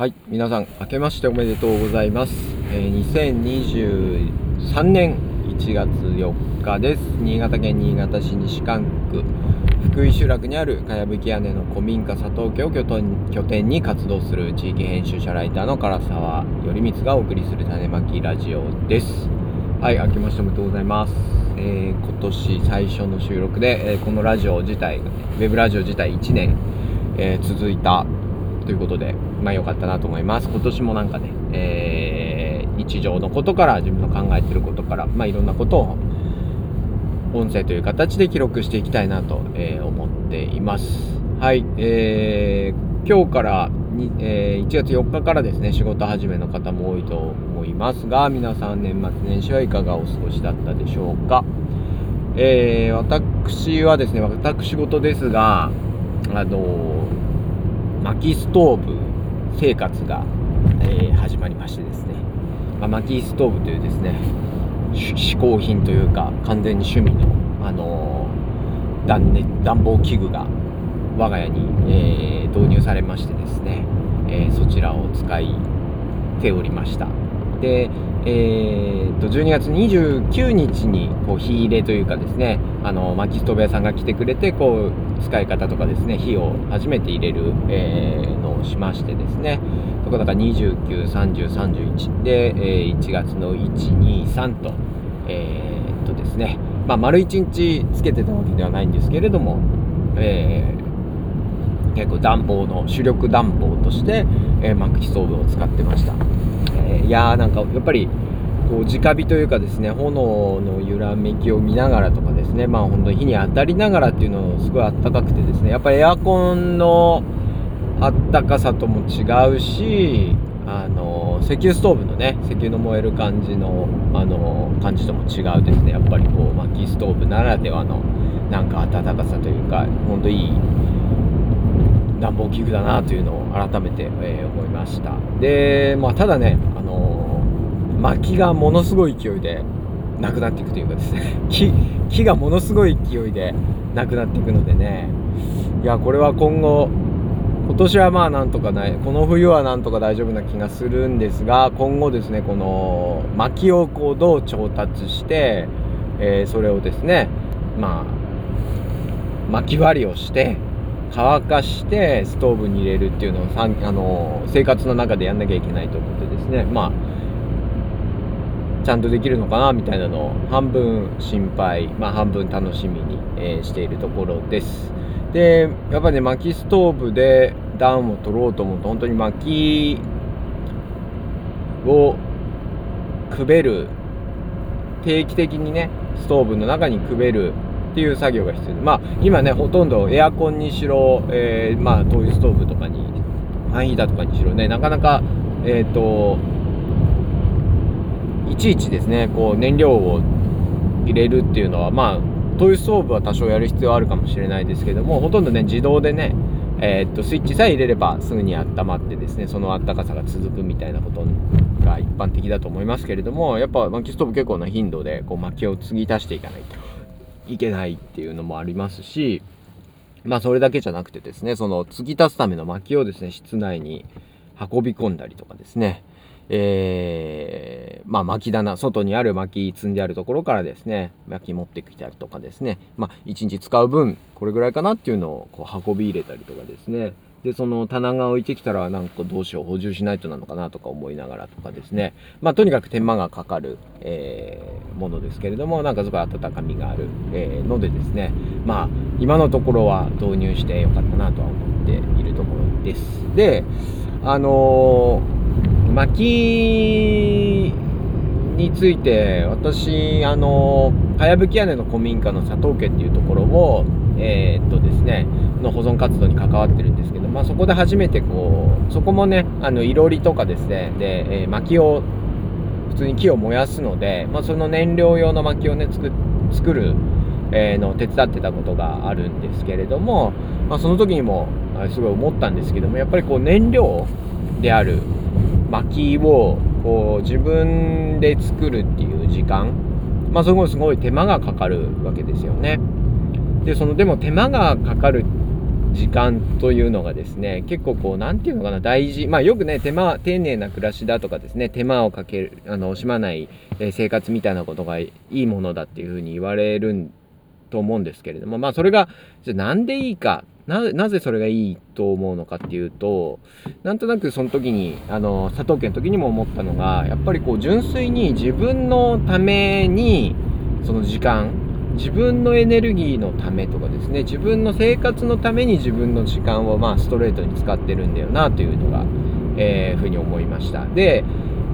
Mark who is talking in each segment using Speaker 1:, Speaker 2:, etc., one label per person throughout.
Speaker 1: はい、皆さん、明けましておめでとうございます。えー、2023年1月4日です。新潟県新潟市西館区福井集落にあるかやぶき屋根の古民家佐藤家を拠点に活動する地域編集者ライターの唐沢頼光がお送りする種まきラジオです。はい、明けましておめでとうございます。えー、今年最初の収録で、えー、このラジオ自体がね、ウェブラジオ自体1年、えー、続いたということで、まあ良かったなと思います。今年もなんかね、えー、日常のことから自分の考えてることから、まあいろんなことを音声という形で記録していきたいなと、えー、思っています。はい、えー、今日からに、えー、1月4日からですね、仕事始めの方も多いと思いますが、皆さん年末年始はいかがお過ごしだったでしょうか。えー、私はですね、私事ですが、あの薪ストーブ生活が、えー、始まりましてですね、まあ、薪ストーブというですね嗜好品というか完全に趣味の、あのー、暖,、熱、暖房器具が我が家に、えー、導入されましてですね、えー、そちらを使いておりました。でえー、と12月29日にこう火入れというかですねあの薪ストーブ屋さんが来てくれてこう使い方とかですね火を初めて入れる、えー、のをしましてですね。とかだから293031で、えー、1月の123とえー、っとですね。まあ丸1日つけてたわけではないんですけれども、えー、結構暖房の主力暖房として、えー、薪ストーブを使ってました。えー、いやーなんかやっぱりこう直火というかですね炎の揺らめきを見ながらとかですねまあ本当に火に当たりながらっていうのすごいあったかくてですねやっぱりエアコンのあったかさとも違うしあの石油ストーブのね石油の燃える感じのあの感じとも違うですねやっぱりこう薪ストーブならではのなんか暖かさというか本当いい暖房器具だなというのを改めて、えー、思いました。でまあただね、薪がものすごい勢いでなくなっていくというかですね。木木がものすごい勢いでなくなっていくのでね。いやこれは今後今年はまあなんとかないこの冬はなんとか大丈夫な気がするんですが今後ですねこの薪をこうどう調達して、えー、それをですねまあ薪割りをして乾かしてストーブに入れるっていうのをあの生活の中でやんなきゃいけないと思ってですねまあちゃんとできるのかなみたいなのを半分心配、まあ、半分楽しみに、えー、しているところです。でやっぱね薪ストーブで暖を取ろうと思うと本当に薪をくべる定期的にねストーブの中にくべるっていう作業が必要。で、まあ、今ね、ほとんどエアコンにしろ、えー、まあ、灯油ストーブとかに、ファンヒーターとかにしろね、なかなか、えっ、ー、と、いちいちですね、こう、燃料を入れるっていうのは、まあ、灯油ストーブは多少やる必要あるかもしれないですけども、ほとんどね、自動でね、えー、っと、スイッチさえ入れればすぐに温まってですね、その温かさが続くみたいなことが一般的だと思いますけれども、やっぱ薪ストーブ結構な頻度で、こう、薪を継ぎ足していかないと。いけないっていうのもありますし、まあそれだけじゃなくてですね、その継ぎ足すための薪をですね、室内に運び込んだりとかですね、えー、まあ薪棚、外にある薪積んであるところからですね、薪持ってきたりとかですね、まあ1日使う分、これぐらいかなっていうのをこう運び入れたりとかですね、で、その棚が置いてきたら、なんかどうしよう、補充しないとなのかなとか思いながらとかですね。まあ、とにかく手間がかかる、えー、ものですけれども、なんかすごい温かみがある、えー、のでですね。まあ、今のところは導入してよかったなとは思っているところです。で、あのー、薪について、私、あのー、かやぶき屋根の古民家の佐藤家っていうところを、えー、っとですね、の保存活動に関わってるんですけど、まあ、そこで初めてこうそこもねあのいろりとかですねで、えー、薪を普通に木を燃やすので、まあ、その燃料用の薪をね作作る、えー、のを手伝ってたことがあるんですけれども、まあ、その時にもすごい思ったんですけどもやっぱりこう燃料である薪をこう自分で作るっていう時間まあそこすごい手間がかかるわけですよね。でそのでも手間がかかる時間というのがですね結構こう何て言うのかな大事まあよくね手間丁寧な暮らしだとかですね手間をかけるあの惜しまない生活みたいなことがいいものだっていうふうに言われると思うんですけれどもまあそれがじゃあなでいいかなぜそれがいいと思うのかっていうとなんとなくその時にあの佐藤家の時にも思ったのがやっぱりこう純粋に自分のためにその時間自分のエネルギーのためとかですね自分の生活のために自分の時間をまあストレートに使ってるんだよなというのが、えー、ふうに思いました。で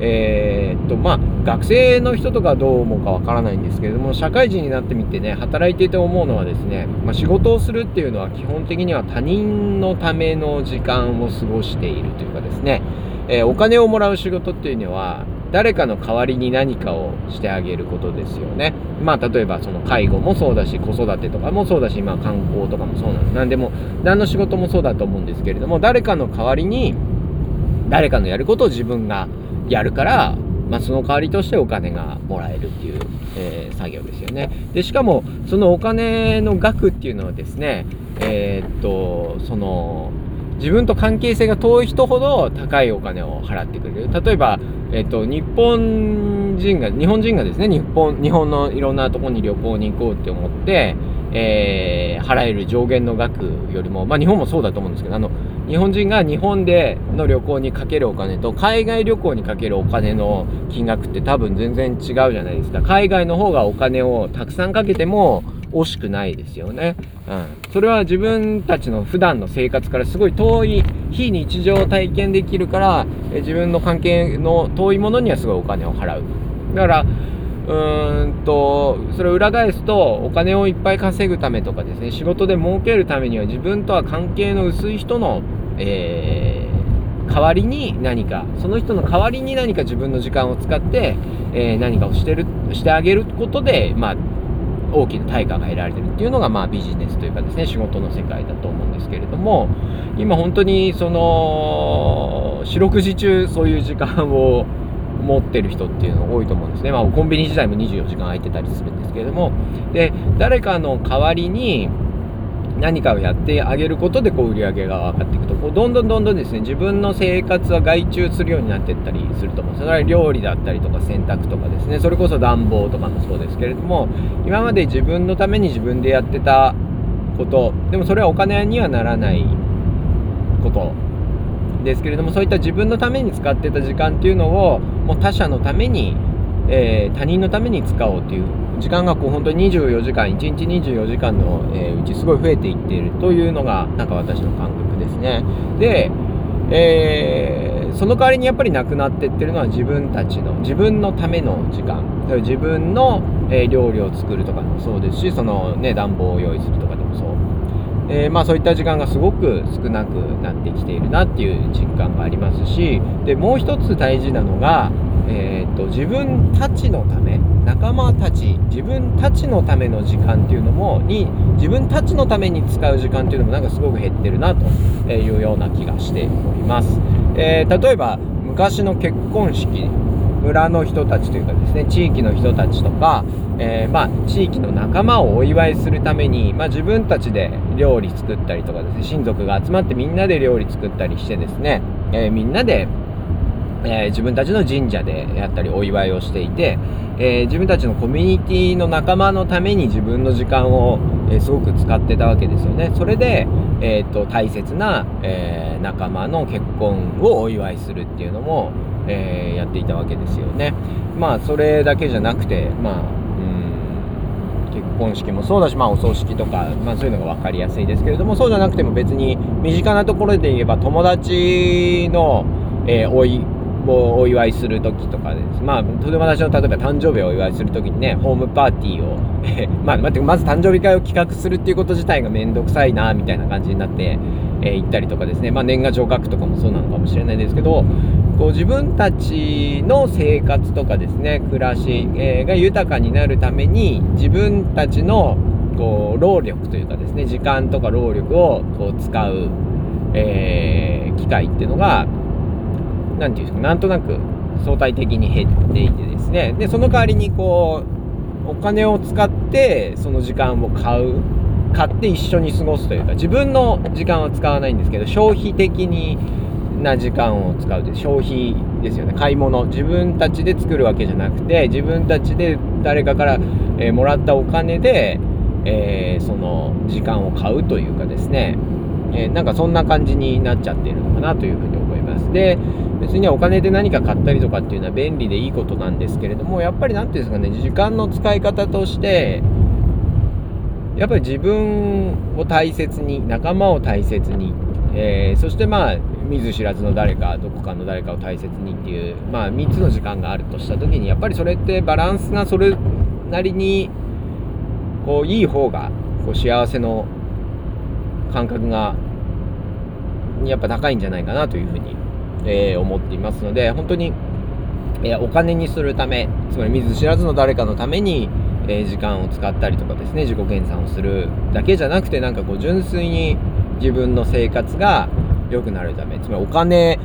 Speaker 1: えー、っとまあ学生の人とかどう思うかわからないんですけれども社会人になってみてね働いていて思うのはですね、まあ、仕事をするっていうのは基本的には他人のための時間を過ごしているというかですね、えー、お金をもらう仕事っていうのは誰かの代わりに何かをしてあげることですよね。まあ例えばその介護もそうだし子育てとかもそうだしまあ観光とかもそうなの何でも何の仕事もそうだと思うんですけれども誰かの代わりに誰かのやることを自分がやるから、まあ、その代わりとしてお金がもらえるっていう、えー、作業ですよね。でしかもそのお金の額っていうのはですねえー、っとその自分と関係性が遠い人ほど高いお金を払ってくれる例えば、えっと、日本人が日本人がですね日本日本のいろんなとこに旅行に行こうって思って、えー、払える上限の額よりも、まあ、日本もそうだと思うんですけどあの日本人が日本での旅行にかけるお金と海外旅行にかけるお金の金額って多分全然違うじゃないですか。海外の方がお金をたくさんかけても惜しくないですよね、うん、それは自分たちの普段の生活からすごい遠い非日常を体験できるから自分の関係の遠いものにはすごいお金を払う。だからうーんとそれを裏返すとお金をいっぱい稼ぐためとかですね仕事で儲けるためには自分とは関係の薄い人の、えー、代わりに何かその人の代わりに何か自分の時間を使って、えー、何かをしてるしてあげることで、まあ、大きな対価が得られてるっていうのが、まあ、ビジネスというかですね仕事の世界だと思うんですけれども今本当にその四六時中そういう時間を持ってる人っていうの多いと思うんですね。まあ、コンビニ自体も24時間空いてたりするんですけれども、で、誰かの代わりに何かをやってあげることでこう売り上げが上がっていくと、こうどんどんどんどんですね、自分の生活は外注するようになっていったりすると思う。それは料理だったりとか洗濯とかですね、それこそ暖房とかもそうですけれども、今まで自分のために自分でやってたこと、でもそれはお金にはならないことですけれどもそういった自分のために使ってた時間っていうのをもう他者のために、えー、他人のために使おうという時間がこう本当に24時間1日24時間の、え、うちすごい増えていっているというのがなんか私の感覚ですね。で、えー、その代わりにやっぱりなくなっていってるのは自分たちの自分のための時間。自分の、え、料理を作るとかもそうですしそのね暖房を用意するとかえー、まあ、そういった時間がすごく少なくなってきているなっていう実感がありますしでもう一つ大事なのが、えーと、自分たちのため仲間たち自分たちのための時間っていうのもに自分たちのために使う時間っていうのもなんかすごく減ってるなというような気がしております、えー、例えば昔の結婚式村の人たちというかですね地域の人たちとか、えー、まあ、地域の仲間をお祝いするために、まあ、自分たちで料理作ったりとかですね親族が集まってみんなで料理作ったりしてですね、えー、みんなで、えー、自分たちの神社でやったりお祝いをしていて、え自分たちのコミュニティの仲間のために自分の時間を、えすごく使ってたわけですよねそれで、えーと、大切な、え仲間の結婚をお祝いするっていうのもえ、やっていたわけですよね。まあそれだけじゃなくてまあ結婚式もそうだし、まあ、お葬式とか、まあ、そういうのが分かりやすいですけれどもそうじゃなくても別に身近なところで言えば友達の、えー、おいをお祝いする時とかです。まあ、友達の例えば誕生日をお祝いする時にね、ホームパーティーを、えまあ、待って、まず誕生日会を企画するっていうこと自体がめんどくさいな、みたいな感じになって、えー、行ったりとかですね、まあ、年賀状書くとかもそうなのかもしれないですけど、こう自分たちの生活とかですね暮らし、えが豊かになるために自分たちのこう労力というかですね時間とか労力をこう使う、えー、機会っていうのが何て言うんですかなんとなく相対的に減っていてですねでその代わりにこうお金を使ってその時間を買う買って一緒に過ごすというか自分の時間は使わないんですけど消費的にな時間を使うで消費ですよね。買い物。自分たちで作るわけじゃなくて自分たちで誰かから、えー、もらったお金で、えー、その時間を買うというかですね、えー、なんかそんな感じになっちゃってるのかなというふうに思います。で別にお金で何か買ったりとかっていうのは便利でいいことなんですけれどもやっぱり何ていうんですかね時間の使い方としてやっぱり自分を大切に仲間を大切に、えー、そしてまあ見ず知らずの誰かどこかの誰かを大切にっていう、まあ、3つの時間があるとした時にやっぱりそれってバランスがそれなりにこういい方がこう幸せの感覚がやっぱ高いんじゃないかなというふうに、えー、思っていますので本当に、えー、お金にするためつまり見ず知らずの誰かのために、え、時間を使ったりとかですね自己研鑽をするだけじゃなくてなんかこう純粋に自分の生活が良くなるためつまりお金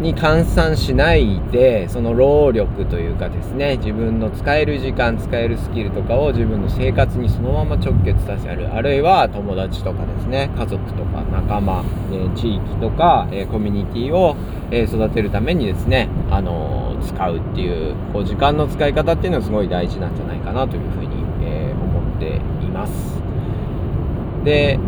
Speaker 1: に換算しないでその労力というかですね自分の使える時間使えるスキルとかを自分の生活にそのまま直結させるあるいは友達とかですね家族とか仲間、えー、地域とか、えー、コミュニティを、えー、育てるためにですね、あの使うっていうこう時間の使い方っていうのはすごい大事なんじゃないかなというふうに、え思って。で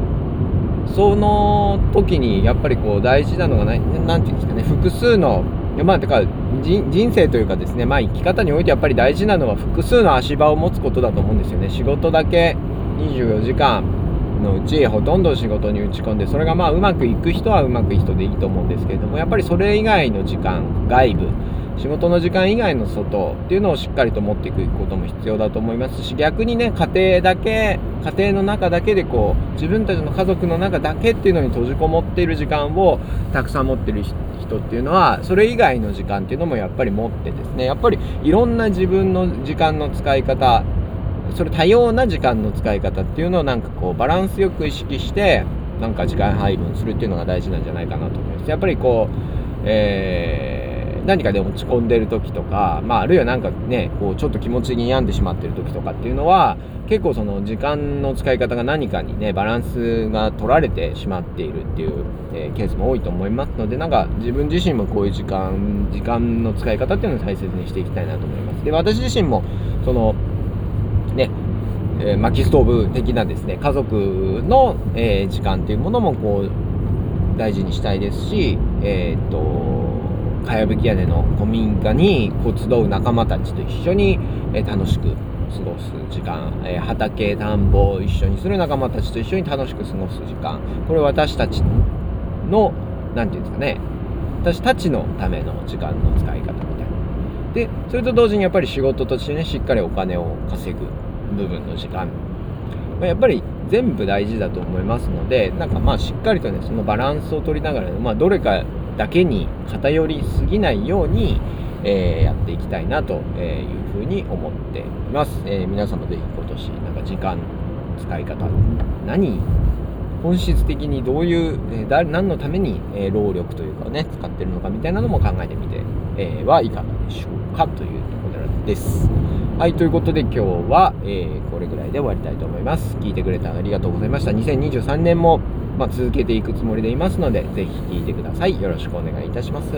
Speaker 1: その時にやっぱりこう大事なのが何て言うんですかね複数のまあてか人生というかですねまあ生き方においてやっぱり大事なのは複数の足場を持つことだと思うんですよね。仕事だけ24時間のうちほとんど仕事に打ち込んでそれがまあうまくいく人はうまくいく人でいいと思うんですけれどもやっぱりそれ以外の時間外部仕事の時間以外の外っていうのをしっかりと持っていくことも必要だと思いますし逆にね家庭だけ家庭の中だけでこう自分たちの家族の中だけっていうのに閉じこもっている時間をたくさん持ってる人っていうのはそれ以外の時間っていうのもやっぱり持ってですねやっぱりいろんな自分の時間の使い方それ多様な時間の使い方っていうのをなんかこうバランスよく意識してなんか時間配分するっていうのが大事なんじゃないかなと思います。やっぱりこう、えー何かで落ち込んでる時とか、まあ、あるいはなんかねこうちょっと気持ちに病んでしまってる時とかっていうのは結構その時間の使い方が何かにねバランスが取られてしまっているっていう、えー、ケースも多いと思いますのでなんか自分自身もこういう時間時間の使い方っていうのを大切にしていきたいなと思います。で私自身もそのねえ、薪ストーブ的なですね家族の、えー、時間っていうものもこう大事にしたいですしえっ、とかやぶき屋根の古民家にこう集う仲間たちと一緒に、え楽しく過ごす時間、え畑田んぼを一緒にする仲間たちと一緒に楽しく過ごす時間。これ私たちの何て言うんですかね。私たちのための時間の使い方みたいな。でそれと同時にやっぱり仕事としてねしっかりお金を稼ぐ部分の時間。まやっぱり全部大事だと思いますのでなんかまあしっかりとねそのバランスを取りながら、まあ、どれかだけに偏りすぎないように、えー、やっていきたいなというふうに思っています、えー、皆様ぜひ今年なんか時間使い方何本質的にどういう、えー、だ何のために、えー、労力というかね使ってるのかみたいなのも考えてみて、えー、はいかがでしょうかというところです。はい、ということで今日は、えー、これぐらいで終わりたいと思います。聞いてくれてありがとうございました。2023年もまあ、続けていくつもりでいますので、ぜひ聴いてください。よろしくお願いいたします。